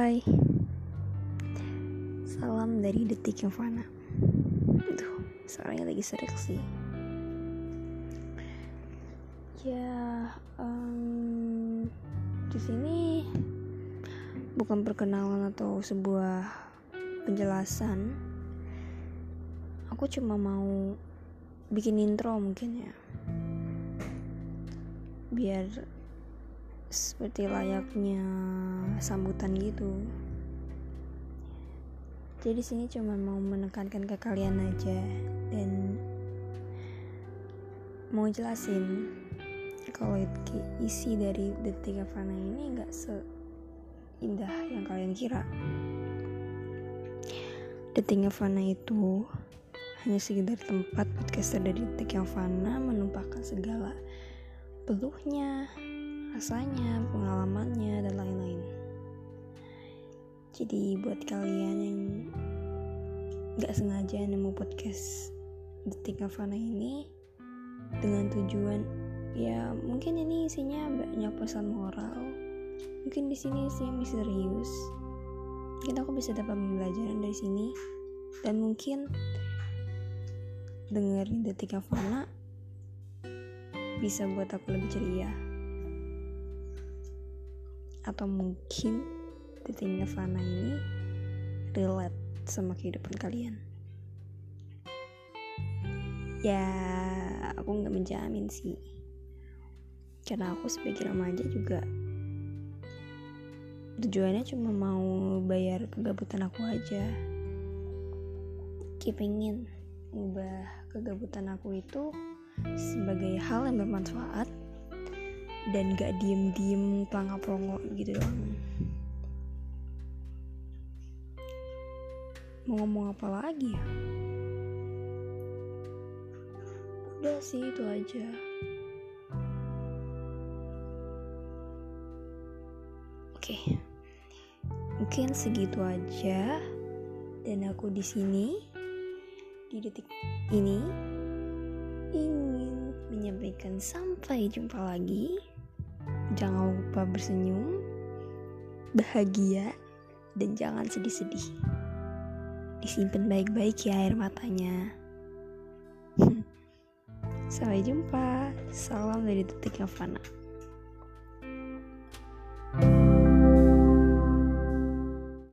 Hai. Salam dari Detik Fana Tuh, suaranya lagi serik sih. Ya, um, di sini bukan perkenalan atau sebuah penjelasan. Aku cuma mau bikin intro mungkin ya. Biar seperti layaknya sambutan gitu. Jadi sini cuma mau menekankan ke kalian aja dan mau jelasin kalau isi dari detik Havana ini nggak seindah yang kalian kira. Detik Havana itu hanya sekedar tempat podcaster dari detik Havana menumpahkan segala peluhnya rasanya, pengalamannya, dan lain-lain. Jadi buat kalian yang gak sengaja nemu podcast Detik Navana ini dengan tujuan ya mungkin ini isinya banyak pesan moral. Mungkin di sini isinya misterius mungkin aku bisa dapat pembelajaran dari sini. Dan mungkin dengerin detik Navana bisa buat aku lebih ceria atau mungkin titiknya Fana ini relate sama kehidupan kalian? Ya aku nggak menjamin sih. Karena aku sebagai remaja juga tujuannya cuma mau bayar kegabutan aku aja. Kepingin ubah kegabutan aku itu sebagai hal yang bermanfaat dan gak diem-diem pelangga gitu doang. Mau ngomong apa lagi ya? Udah sih itu aja. Oke. Mungkin segitu aja. Dan aku di sini di detik ini ingin menyampaikan sampai jumpa lagi Jangan lupa bersenyum, bahagia, dan jangan sedih-sedih. Disimpan baik-baik ya air matanya. Sampai jumpa. Salam dari Detik Fana.